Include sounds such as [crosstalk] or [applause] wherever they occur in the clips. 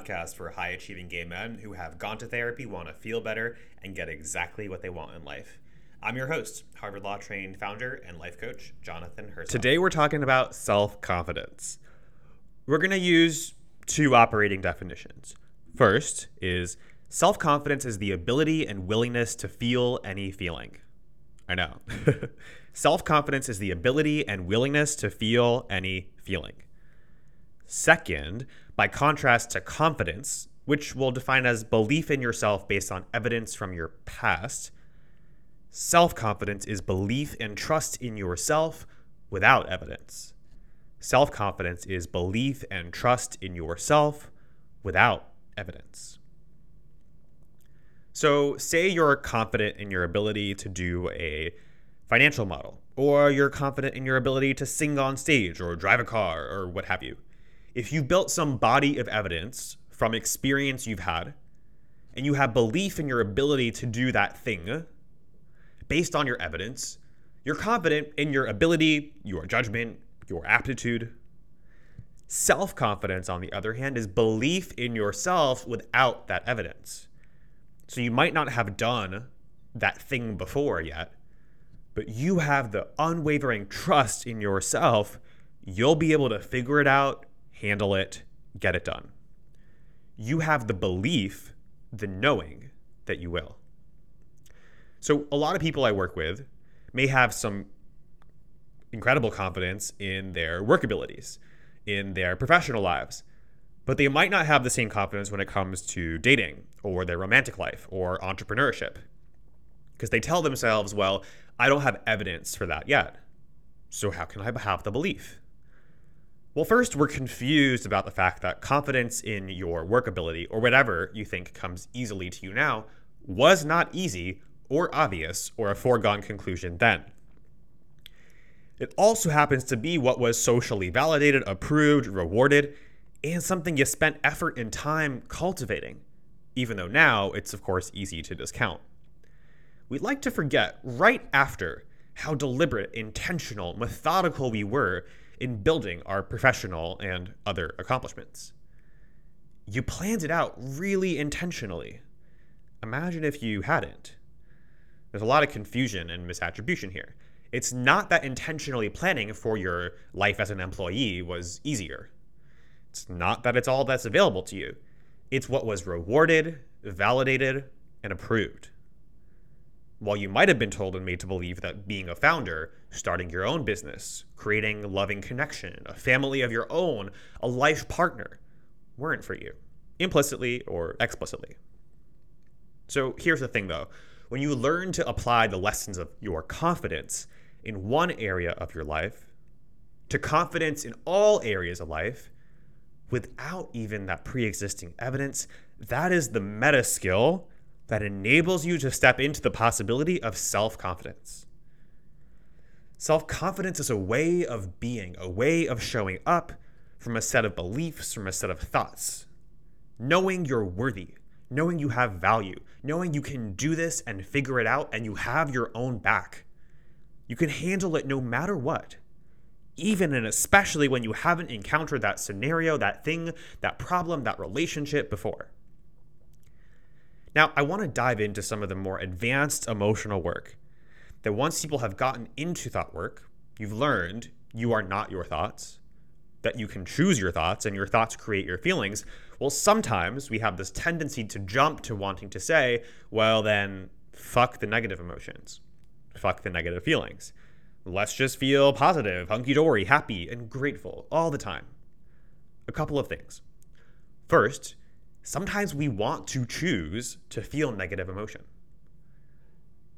podcast for high achieving gay men who have gone to therapy, want to feel better, and get exactly what they want in life. I'm your host, Harvard Law trained founder and life coach, Jonathan Herzog. Today we're talking about self confidence. We're going to use two operating definitions. First is self confidence is the ability and willingness to feel any feeling. I know. [laughs] self confidence is the ability and willingness to feel any feeling. Second, by contrast to confidence, which we'll define as belief in yourself based on evidence from your past, self confidence is belief and trust in yourself without evidence. Self confidence is belief and trust in yourself without evidence. So, say you're confident in your ability to do a financial model, or you're confident in your ability to sing on stage or drive a car or what have you if you've built some body of evidence from experience you've had, and you have belief in your ability to do that thing based on your evidence, you're confident in your ability, your judgment, your aptitude. Self confidence, on the other hand, is belief in yourself without that evidence. So you might not have done that thing before yet, but you have the unwavering trust in yourself. You'll be able to figure it out handle it, get it done. You have the belief, the knowing that you will. So, a lot of people I work with may have some incredible confidence in their work abilities, in their professional lives, but they might not have the same confidence when it comes to dating or their romantic life or entrepreneurship. Because they tell themselves, well, I don't have evidence for that yet. So, how can I have the belief? Well, first, we're confused about the fact that confidence in your workability or whatever you think comes easily to you now was not easy or obvious or a foregone conclusion then. It also happens to be what was socially validated, approved, rewarded, and something you spent effort and time cultivating, even though now it's, of course, easy to discount. We'd like to forget right after how deliberate, intentional, methodical we were in building our professional and other accomplishments. You planned it out really intentionally. Imagine if you hadn't. There's a lot of confusion and misattribution here. It's not that intentionally planning for your life as an employee was easier. It's not that it's all that's available to you. It's what was rewarded, validated, and approved. While you might have been told and made to believe that being a founder, starting your own business, creating loving connection, a family of your own, a life partner, weren't for you, implicitly or explicitly. So here's the thing though when you learn to apply the lessons of your confidence in one area of your life to confidence in all areas of life without even that pre existing evidence, that is the meta skill that enables you to step into the possibility of self confidence. Self confidence is a way of being, a way of showing up from a set of beliefs, from a set of thoughts. Knowing you're worthy, knowing you have value, knowing you can do this and figure it out and you have your own back. You can handle it no matter what. Even and especially when you haven't encountered that scenario, that thing, that problem, that relationship before. Now, I want to dive into some of the more advanced emotional work that once people have gotten into thought work, you've learned you are not your thoughts, that you can choose your thoughts and your thoughts create your feelings. Well, sometimes we have this tendency to jump to wanting to say, well, then fuck the negative emotions, fuck the negative feelings. Let's just feel positive, hunky dory, happy, and grateful all the time. A couple of things. First, sometimes we want to choose to feel negative emotion.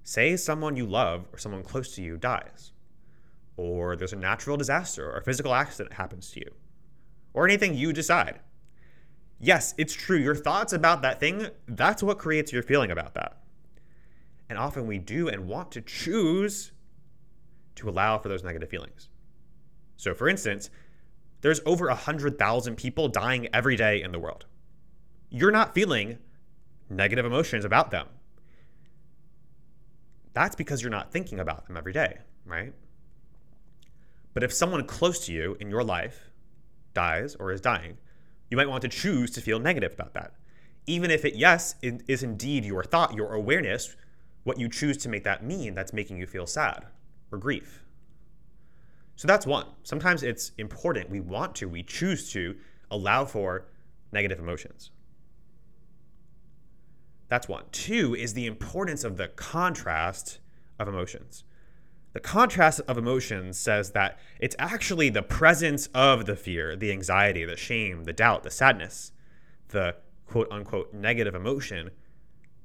Say someone you love or someone close to you dies, or there's a natural disaster or a physical accident happens to you, or anything you decide. Yes, it's true. Your thoughts about that thing, that's what creates your feeling about that. And often we do and want to choose to allow for those negative feelings. So, for instance, there's over 100,000 people dying every day in the world you're not feeling negative emotions about them. That's because you're not thinking about them every day, right? But if someone close to you in your life dies or is dying, You might want to choose to feel negative about that. Even if it, yes, it is indeed your thought, your awareness, what you choose to make that mean that's making you feel sad or grief. So that's one. Sometimes it's important. We want to, we choose to allow for negative emotions. That's one. Two is the importance of the contrast of emotions. The contrast of emotions says that it's actually the presence of the fear, the anxiety, the shame, the doubt, the sadness, the quote unquote negative emotion.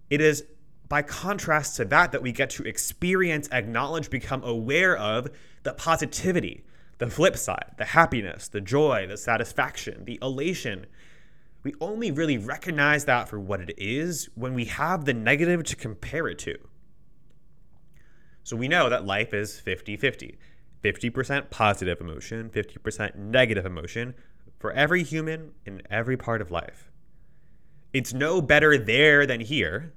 It is by contrast to that that we get to experience, acknowledge, become aware of the positivity, the flip side, the happiness, the joy, the satisfaction, the elation, we only really recognize that for what it is when we have the negative to compare it to. So we know that life is 50 50 50% positive emotion, 50% negative emotion for every human in every part of life. It's no better there than here,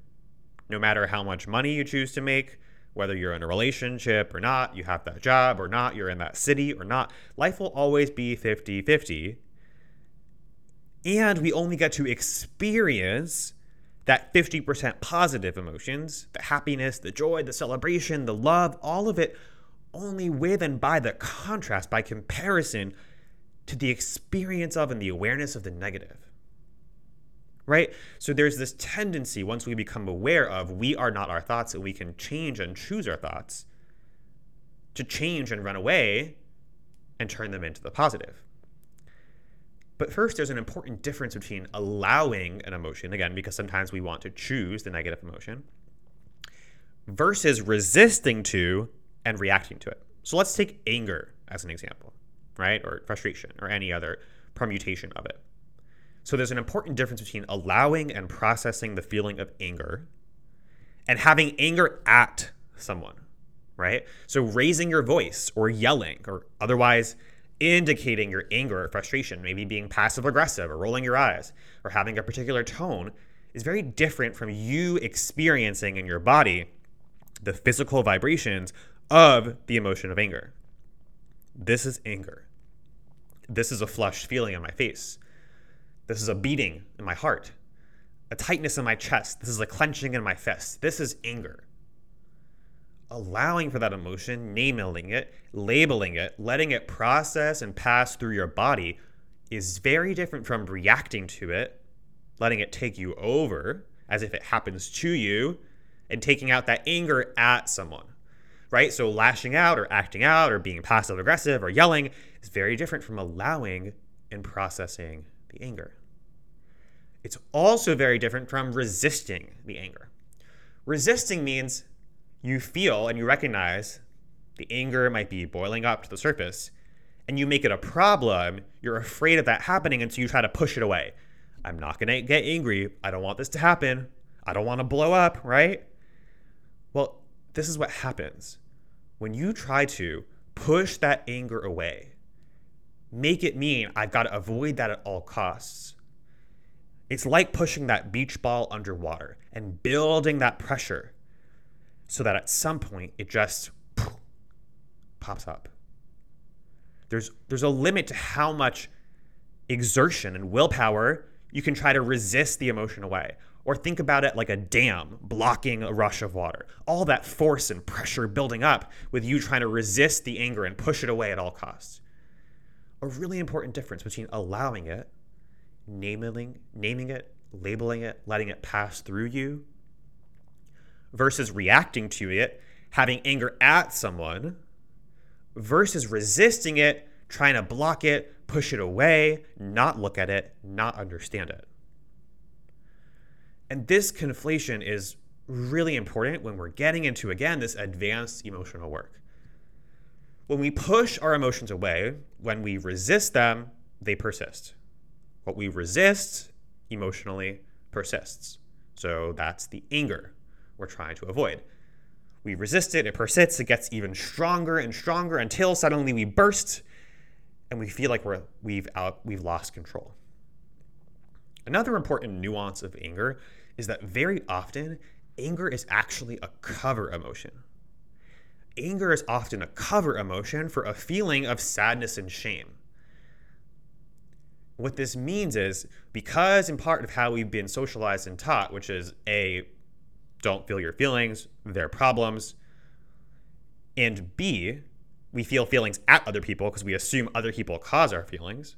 no matter how much money you choose to make, whether you're in a relationship or not, you have that job or not, you're in that city or not. Life will always be 50 50 and we only get to experience that 50% positive emotions, the happiness, the joy, the celebration, the love, all of it only with and by the contrast, by comparison to the experience of and the awareness of the negative. Right? So there's this tendency, once we become aware of we are not our thoughts, that we can change and choose our thoughts, to change and run away and turn them into the positive. But first, there's an important difference between allowing an emotion, again, because sometimes we want to choose the negative emotion, versus resisting to and reacting to it. So let's take anger as an example, right? Or frustration or any other permutation of it. So there's an important difference between allowing and processing the feeling of anger and having anger at someone, right? So raising your voice or yelling or otherwise indicating your anger or frustration, maybe being passive aggressive or rolling your eyes or having a particular tone, is very different from you experiencing in your body the physical vibrations of the emotion of anger. This is anger. This is a flushed feeling in my face. This is a beating in my heart, a tightness in my chest. This is a clenching in my fist. This is anger allowing for that emotion, naming it, labeling it, letting it process and pass through your body is very different from reacting to it, letting it take you over as if it happens to you, and taking out that anger at someone. Right? So lashing out or acting out or being passive aggressive or yelling is very different from allowing and processing the anger. It's also very different from resisting the anger. Resisting means you feel and you recognize the anger might be boiling up to the surface and you make it a problem, you're afraid of that happening, and so you try to push it away. I'm not gonna get angry. I don't want this to happen. I don't wanna blow up, right? Well, this is what happens. When you try to push that anger away, make it mean I've got to avoid that at all costs. It's like pushing that beach ball underwater and building that pressure so that at some point it just [sniffs] pops up. There's there's a limit to how much exertion and willpower you can try to resist the emotion away. Or think about it like a dam blocking a rush of water. All that force and pressure building up with you trying to resist the anger and push it away at all costs. A really important difference between allowing it, naming, naming it, labeling it, letting it pass through you, versus reacting to it, having anger at someone, versus resisting it, trying to block it, push it away, not look at it, not understand it. And this conflation is really important when we're getting into, again, this advanced emotional work. When we push our emotions away, when we resist them, they persist. What we resist emotionally persists. So that's the anger we're trying to avoid. We resist it, it persists, it gets even stronger and stronger until suddenly we burst and we feel like we're, we've, out, we've lost control. Another important nuance of anger is that very often anger is actually a cover emotion. Anger is often a cover emotion for a feeling of sadness and shame. What this means is because, in part of how we've been socialized and taught, which is A, don't feel your feelings, they're problems, and B, we feel feelings at other people because we assume other people cause our feelings.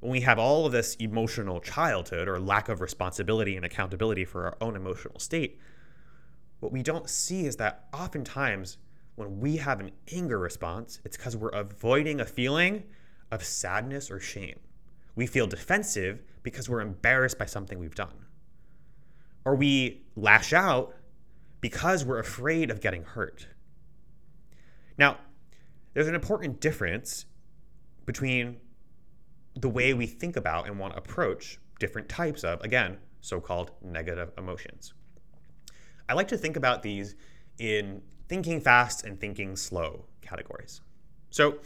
When we have all of this emotional childhood or lack of responsibility and accountability for our own emotional state, what we don't see is that oftentimes when we have an anger response, it's because we're avoiding a feeling of sadness or shame. We feel defensive because we're embarrassed by something we've done. Or we lash out because we're afraid of getting hurt. Now, there's an important difference between the way we think about and want to approach different types of, again, so called negative emotions. I like to think about these in thinking fast and thinking slow categories. So,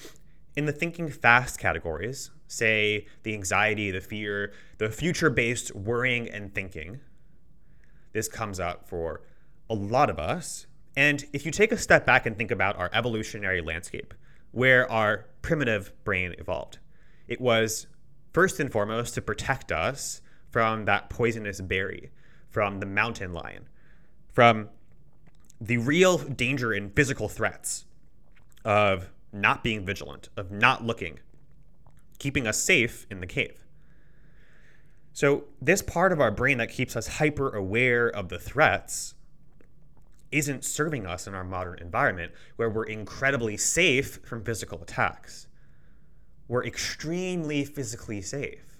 in the thinking fast categories, say the anxiety, the fear, the future based worrying and thinking, this comes up for a lot of us. And if you take a step back and think about our evolutionary landscape, where our primitive brain evolved, it was first and foremost to protect us from that poisonous berry, from the mountain lion, from the real danger and physical threats of not being vigilant, of not looking, keeping us safe in the cave. So, this part of our brain that keeps us hyper aware of the threats isn't serving us in our modern environment where we're incredibly safe from physical attacks. We're extremely physically safe.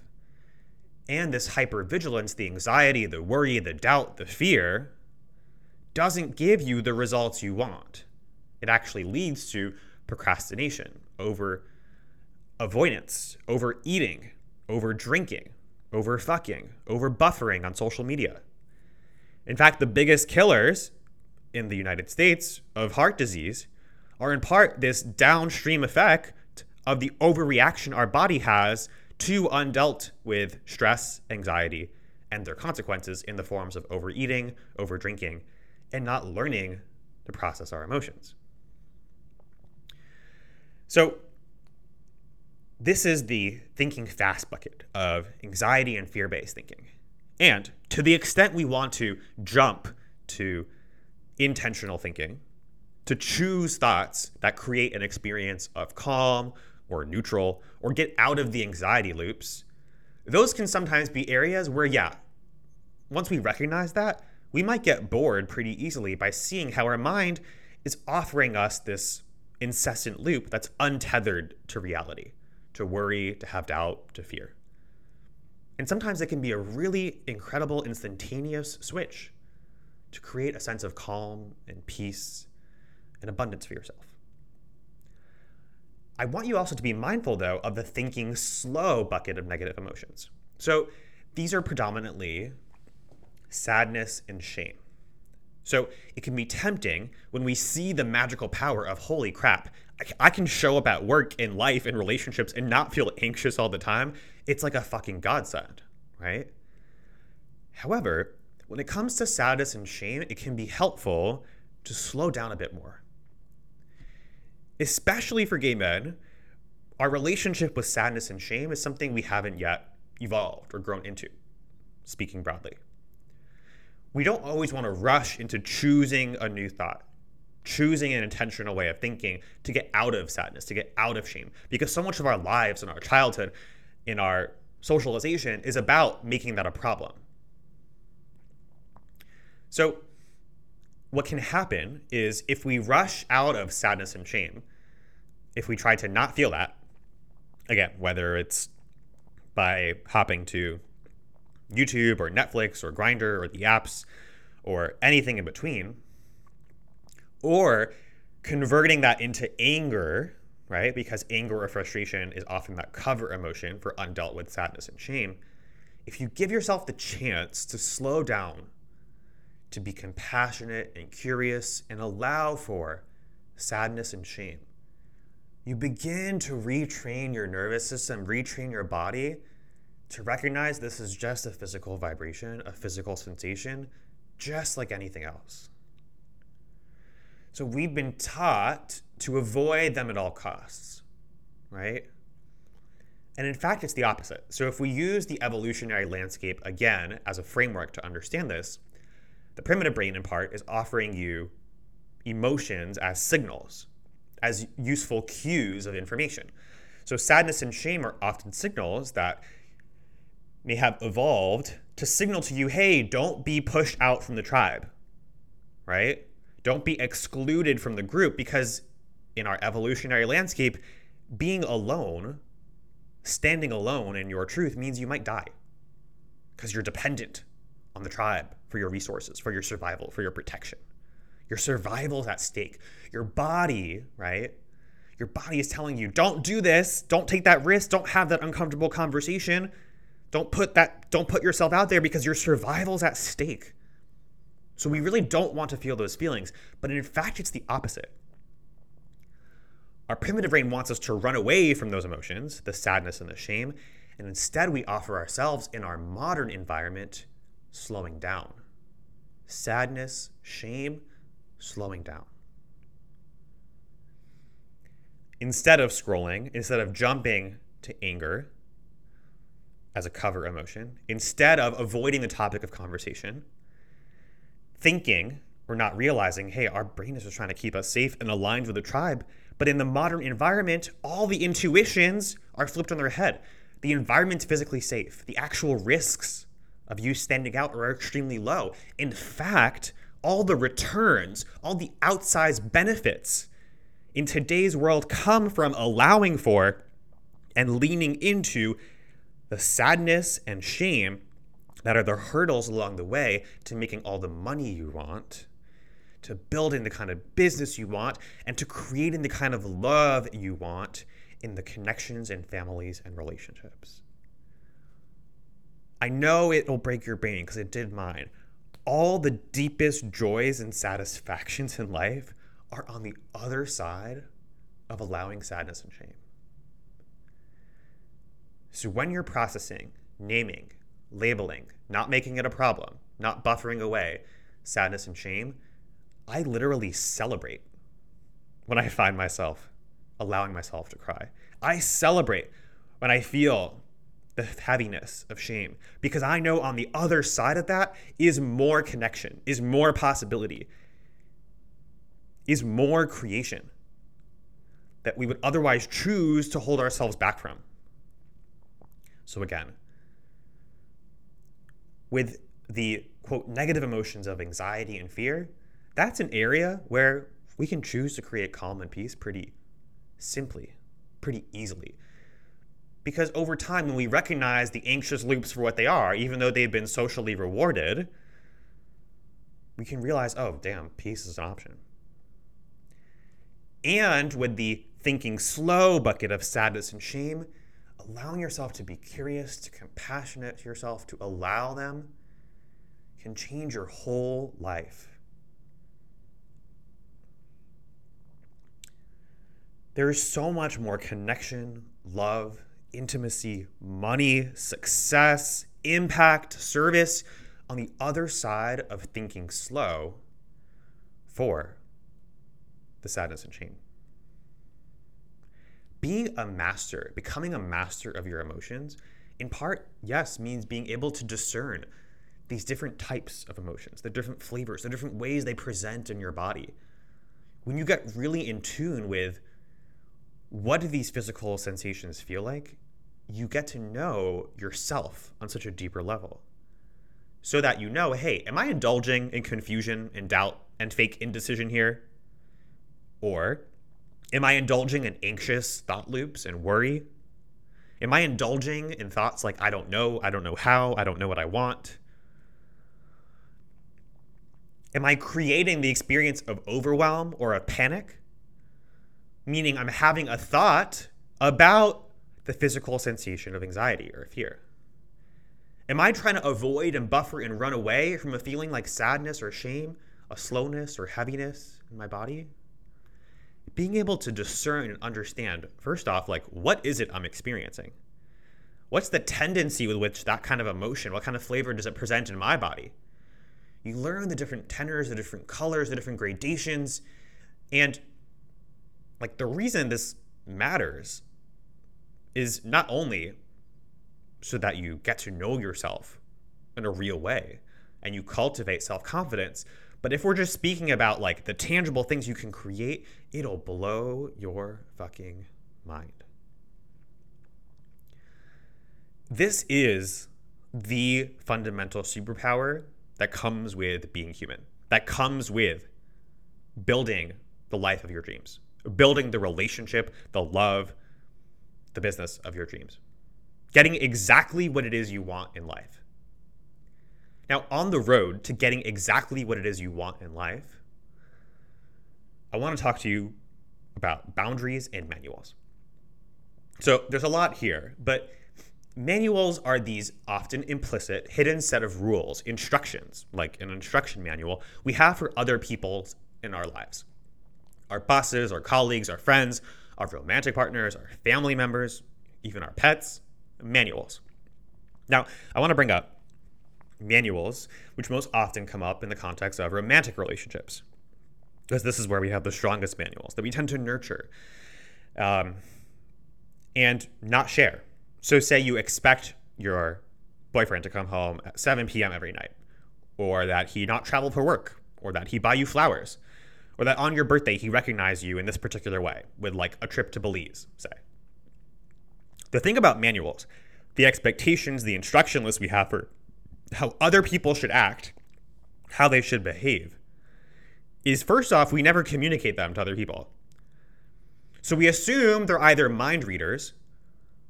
And this hypervigilance, the anxiety, the worry, the doubt, the fear, doesn't give you the results you want. It actually leads to procrastination, over avoidance, over eating, over drinking, over fucking, over buffering on social media. In fact, the biggest killers in the United States of heart disease are in part this downstream effect of the overreaction our body has to undealt with stress, anxiety, and their consequences in the forms of overeating, overdrinking, and not learning to process our emotions. So, this is the thinking fast bucket of anxiety and fear based thinking. And to the extent we want to jump to intentional thinking, to choose thoughts that create an experience of calm or neutral or get out of the anxiety loops, those can sometimes be areas where, yeah, once we recognize that, we might get bored pretty easily by seeing how our mind is offering us this incessant loop that's untethered to reality, to worry, to have doubt, to fear. And sometimes it can be a really incredible, instantaneous switch to create a sense of calm and peace and abundance for yourself. I want you also to be mindful, though, of the thinking slow bucket of negative emotions. So these are predominantly sadness, and shame. So it can be tempting when we see the magical power of holy crap, I can show up at work in life in relationships and not feel anxious all the time. It's like a fucking godsend, right? However, when it comes to sadness and shame, it can be helpful to slow down a bit more. Especially for gay men, our relationship with sadness and shame is something we haven't yet evolved or grown into, speaking broadly we don't always want to rush into choosing a new thought, choosing an intentional way of thinking to get out of sadness, to get out of shame. Because so much of our lives in our childhood, in our socialization, is about making that a problem. So, what can happen is if we rush out of sadness and shame, if we try to not feel that, again, whether it's by hopping to YouTube or Netflix or Grindr or the apps or anything in between, or converting that into anger, right? Because anger or frustration is often that cover emotion for undealt with sadness and shame. If you give yourself the chance to slow down, to be compassionate and curious, and allow for sadness and shame, you begin to retrain your nervous system, retrain your body to recognize this is just a physical vibration, a physical sensation, just like anything else. So we've been taught to avoid them at all costs, right? And in fact, it's the opposite. So if we use the evolutionary landscape again as a framework to understand this, the primitive brain, in part, is offering you emotions as signals, as useful cues of information. So sadness and shame are often signals that may have evolved to signal to you, hey, don't be pushed out from the tribe, right? Don't be excluded from the group because in our evolutionary landscape, being alone, standing alone in your truth means you might die because you're dependent on the tribe for your resources, for your survival, for your protection. Your survival is at stake. Your body, right? Your body is telling you, don't do this, don't take that risk, don't have that uncomfortable conversation. Don't put that don't put yourself out there because your survival is at stake. So we really don't want to feel those feelings, but in fact it's the opposite. Our primitive brain wants us to run away from those emotions, the sadness and the shame, and instead we offer ourselves in our modern environment slowing down. Sadness, shame, slowing down. Instead of scrolling, instead of jumping to anger as a cover emotion, instead of avoiding the topic of conversation, thinking or not realizing, hey, our brain is just trying to keep us safe and aligned with the tribe. But in the modern environment, all the intuitions are flipped on their head. The environment's physically safe. The actual risks of you standing out are extremely low. In fact, all the returns, all the outsized benefits in today's world come from allowing for and leaning into the sadness and shame that are the hurdles along the way to making all the money you want, to building the kind of business you want, and to creating the kind of love you want in the connections and families and relationships. I know it'll break your brain because it did mine all the deepest joys and satisfactions [laughs] in life are on the other side of allowing sadness and shame. So when you're processing, naming, labeling, not making it a problem, not buffering away sadness and shame, I literally celebrate when I find myself allowing myself to cry. I celebrate when I feel the heaviness of shame because I know on the other side of that is more connection, is more possibility, is more creation that we would otherwise choose to hold ourselves back from. So, again, with the quote negative emotions of anxiety and fear, that's an area where we can choose to create calm and peace pretty simply, pretty easily. Because over time, when we recognize the anxious loops for what they are, even though they've been socially rewarded, we can realize, oh, damn, peace is an option. And with the thinking slow bucket of sadness and shame, allowing yourself to be curious, to compassionate to yourself, to allow them can change your whole life. There is so much more connection, love, intimacy, money, success, impact, service on the other side of thinking slow for the sadness and shame. Being a master, becoming a master of your emotions, in part, yes, means being able to discern these different types of emotions, the different flavors, the different ways they present in your body. When you get really in tune with what do these physical sensations feel like, you get to know yourself on such a deeper level. So that you know, hey, am I indulging in confusion and doubt and fake indecision here? Or am I indulging in anxious thought loops and worry? Am I indulging in thoughts like, I don't know, I don't know how, I don't know what I want? Am I creating the experience of overwhelm or of panic? meaning I'm having a thought about the physical sensation of anxiety or fear. Am I trying to avoid and buffer and run away from a feeling like sadness or shame, a slowness or heaviness in my body? Being able to discern and understand, first off, like, what is it I'm experiencing? What's the tendency with which that kind of emotion, what kind of flavor does it present in my body? You learn the different tenors, the different colors, the different gradations, and like the reason this matters is not only so that you get to know yourself in a real way and you cultivate self confidence, but if we're just speaking about like the tangible things you can create, it'll blow your fucking mind. This is the fundamental superpower that comes with being human, that comes with building the life of your dreams, building the relationship, the love, the business of your dreams, getting exactly what it is you want in life. Now, on the road to getting exactly what it is you want in life, I want to talk to you about boundaries and manuals. So, there's a lot here, but manuals are these often implicit, hidden set of rules, instructions, like an instruction manual we have for other people in our lives our bosses, our colleagues, our friends, our romantic partners, our family members, even our pets, manuals. Now, I want to bring up manuals, which most often come up in the context of romantic relationships, because this is where we have the strongest manuals that we tend to nurture um, and not share. So, say you expect your boyfriend to come home at 7 p.m. every night, or that he not travel for work, or that he buy you flowers, or that on your birthday he recognize you in this particular way, with like a trip to Belize, say. The thing about manuals, the expectations, the instruction list we have for how other people should act, how they should behave, is first off, we never communicate them to other people. So we assume they're either mind readers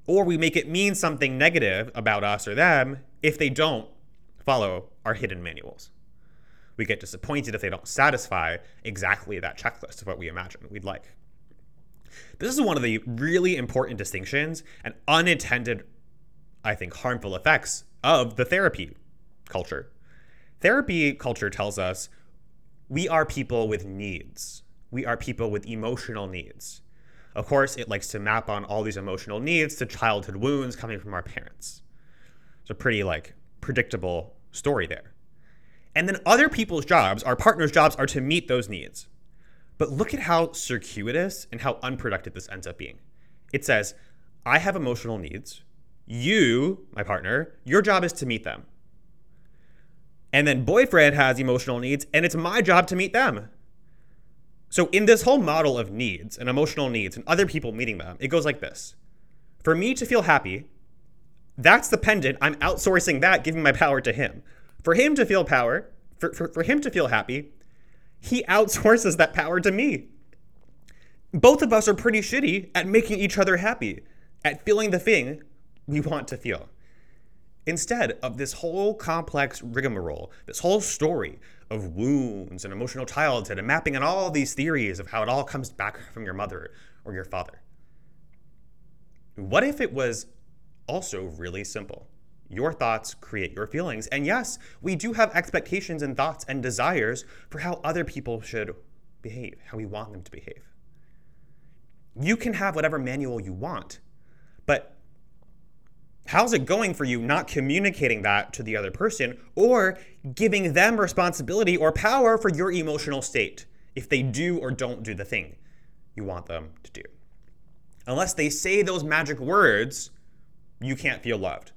or we make it mean something negative about us or them if they don't follow our hidden manuals. We get disappointed if they don't satisfy exactly that checklist of what we imagine we'd like. This is one of the really important distinctions and unintended, I think, harmful effects of the therapy culture. Therapy culture tells us we are people with needs. We are people with emotional needs. Of course, it likes to map on all these emotional needs to childhood wounds coming from our parents. It's a pretty like predictable story there. And then other people's jobs, our partner's jobs, are to meet those needs. But look at how circuitous and how unproductive this ends up being. It says, I have emotional needs. You, my partner, your job is to meet them. And then boyfriend has emotional needs, and it's my job to meet them. So, in this whole model of needs and emotional needs and other people meeting them, it goes like this For me to feel happy, that's the pendant. I'm outsourcing that, giving my power to him. For him to feel power, for, for, for him to feel happy, he outsources that power to me. Both of us are pretty shitty at making each other happy, at feeling the thing we want to feel. Instead of this whole complex rigmarole, this whole story of wounds and emotional childhood and mapping on all these theories of how it all comes back from your mother or your father. What if it was also really simple? Your thoughts create your feelings. And yes, we do have expectations and thoughts and desires for how other people should behave, how we want them to behave. You can have whatever manual you want, but how's it going for you not communicating that to the other person or giving them responsibility or power for your emotional state if they do or don't do the thing you want them to do? Unless they say those magic words, you can't feel loved.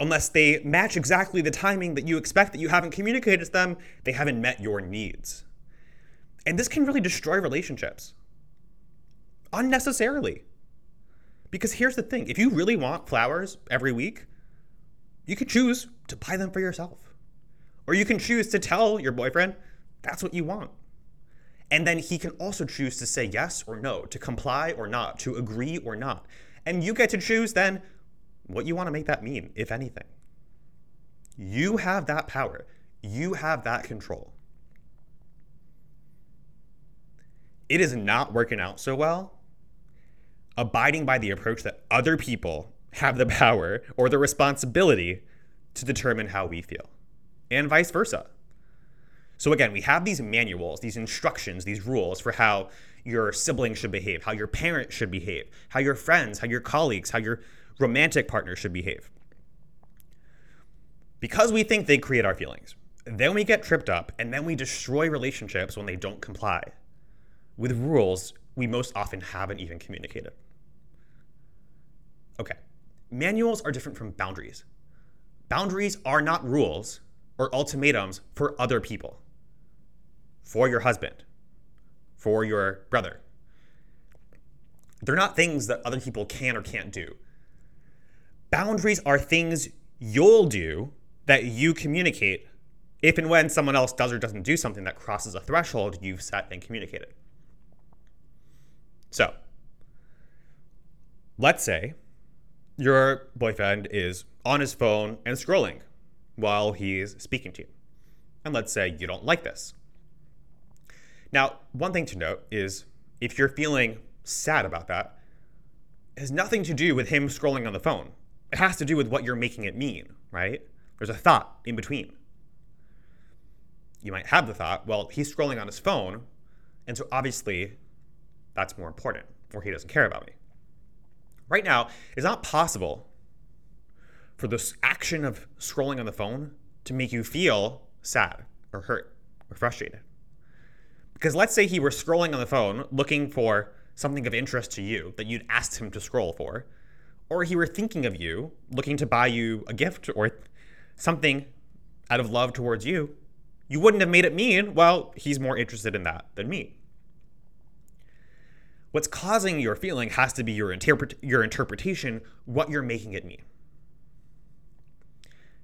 Unless they match exactly the timing that you expect that you haven't communicated to them, they haven't met your needs. And this can really destroy relationships unnecessarily. Because here's the thing if you really want flowers every week, you can choose to buy them for yourself. Or you can choose to tell your boyfriend that's what you want. And then he can also choose to say yes or no, to comply or not, to agree or not. And you get to choose then what you want to make that mean, if anything. You have that power, you have that control. It is not working out so well abiding by the approach that other people have the power or the responsibility to determine how we feel, and vice versa. So, again, we have these manuals, these instructions, these rules for how your sibling should behave, how your parent should behave, how your friends, how your colleagues, how your romantic partner should behave. Because we think they create our feelings, then we get tripped up and then we destroy relationships when they don't comply with rules we most often haven't even communicated. Okay, manuals are different from boundaries. Boundaries are not rules or ultimatums for other people, for your husband, for your brother. They're not things that other people can or can't do. Boundaries are things you'll do that you communicate if and when someone else does or doesn't do something that crosses a threshold you've set and communicated. So, let's say your boyfriend is on his phone and scrolling while he's speaking to you. And let's say you don't like this. Now, one thing to note is if you're feeling sad about that, it has nothing to do with him scrolling on the phone. It has to do with what you're making it mean, right? There's a thought in between. You might have the thought, well, he's scrolling on his phone, and so obviously that's more important, or he doesn't care about me. Right now, it's not possible for this action of scrolling on the phone to make you feel sad or hurt or frustrated. Because let's say he were scrolling on the phone looking for something of interest to you that you'd asked him to scroll for, or he were thinking of you, looking to buy you a gift or something out of love towards you, you wouldn't have made it mean, well, he's more interested in that than me. What's causing your feeling has to be your, interpret- your interpretation, what you're making it mean.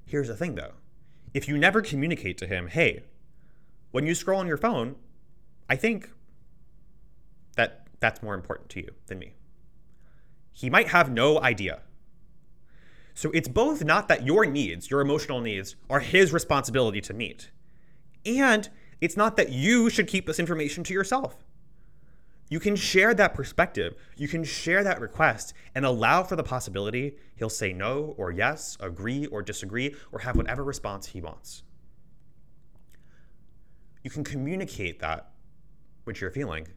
Here's the thing though if you never communicate to him, hey, when you scroll on your phone, I think that that's more important to you than me. He might have no idea. So it's both not that your needs, your emotional needs, are his responsibility to meet, and it's not that you should keep this information to yourself. You can share that perspective, you can share that request, and allow for the possibility he'll say no or yes, agree or disagree, or have whatever response he wants. You can communicate that which you're feeling.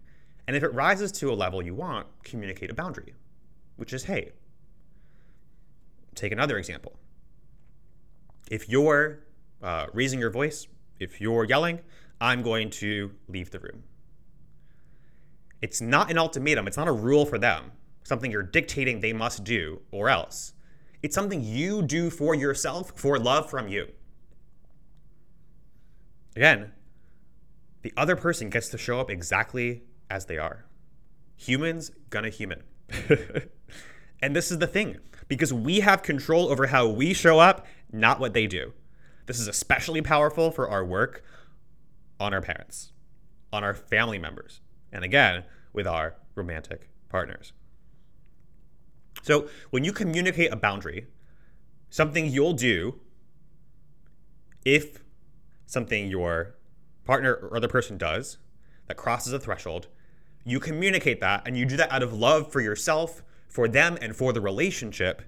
And if it rises to a level you want, communicate a boundary, which is hey, take another example. If you're uh, raising your voice, if you're yelling, I'm going to leave the room. It's not an ultimatum, it's not a rule for them, something you're dictating they must do or else. It's something you do for yourself for love from you. Again, the other person gets to show up exactly as they are. Humans gonna human. [laughs] and this is the thing, because we have control over how we show up, not what they do. This is especially powerful for our work on our parents, on our family members, and again, with our romantic partners. So, when you communicate a boundary, something you'll do if something your partner or other person does that crosses a threshold, you communicate that and you do that out of love for yourself, for them, and for the relationship,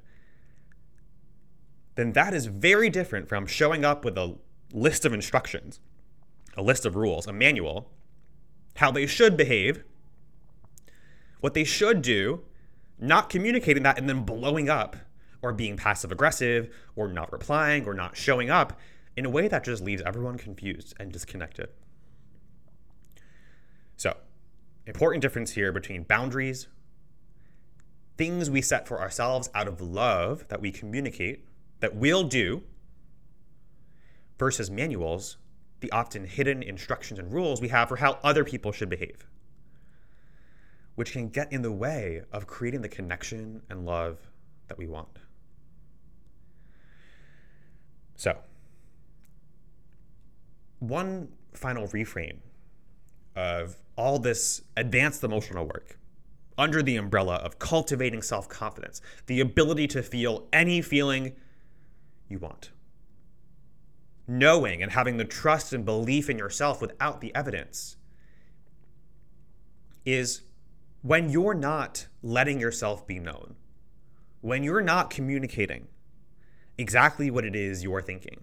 then that is very different from showing up with a list of instructions, a list of rules, a manual, how they should behave, what they should do, not communicating that and then blowing up or being passive aggressive or not replying or not showing up in a way that just leaves everyone confused and disconnected. So, important difference here between boundaries, things we set for ourselves out of love that we communicate, that we'll do, versus manuals, the often hidden instructions and rules we have for how other people should behave, which can get in the way of creating the connection and love that we want. So, one final reframe of all this advanced emotional work under the umbrella of cultivating self confidence, the ability to feel any feeling you want. Knowing and having the trust and belief in yourself without the evidence is when you're not letting yourself be known, when you're not communicating exactly what it is you're thinking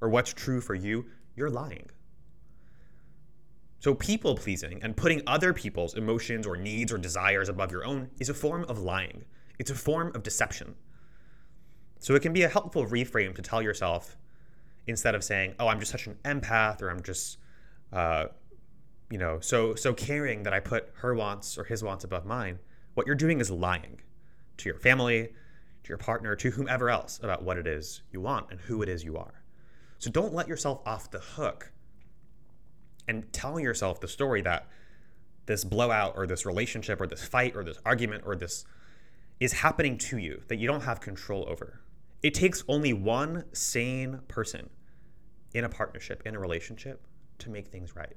or what's true for you, you're lying. So, people pleasing and putting other people's emotions or needs or desires above your own is a form of lying. It's a form of deception. So, it can be a helpful reframe to tell yourself instead of saying, oh, I'm just such an empath or I'm just, uh, you know, so, so caring that I put her wants or his wants above mine. What you're doing is lying to your family, to your partner, to whomever else about what it is you want and who it is you are. So don't let yourself off the hook and telling yourself the story that this blowout or this relationship or this fight or this argument or this is happening to you that you don't have control over. It takes only one sane person in a partnership, in a relationship, to make things right.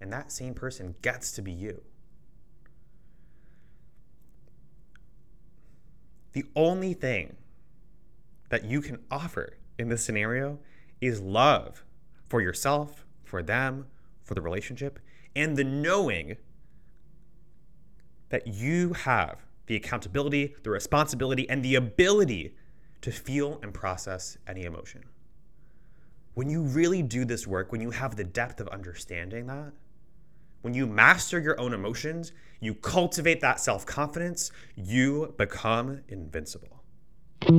And that same person gets to be you. The only thing that you can offer in this scenario is love for yourself, for them, for the relationship, and the knowing that you have the accountability, the responsibility, and the ability to feel and process any emotion. When you really do this work, when you have the depth of understanding that, when you master your own emotions, you cultivate that self confidence, you become invincible. Hey,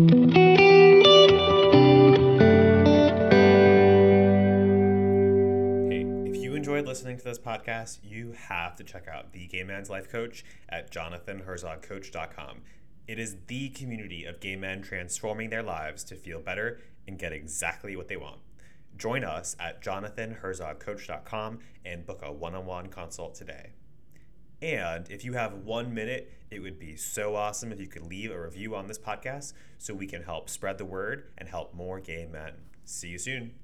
if you enjoyed listening to this podcast, you have to check out the Gay Man's Life Coach at jonathanherzogcoach.com. It is the community of gay men transforming their lives to feel better and get exactly what they want. Join us at jonathanherzogcoach.com and book a one on one consult today. And if you have one minute, it would be so awesome if you could leave a review on this podcast so we can help spread the word and help more gay men. See you soon.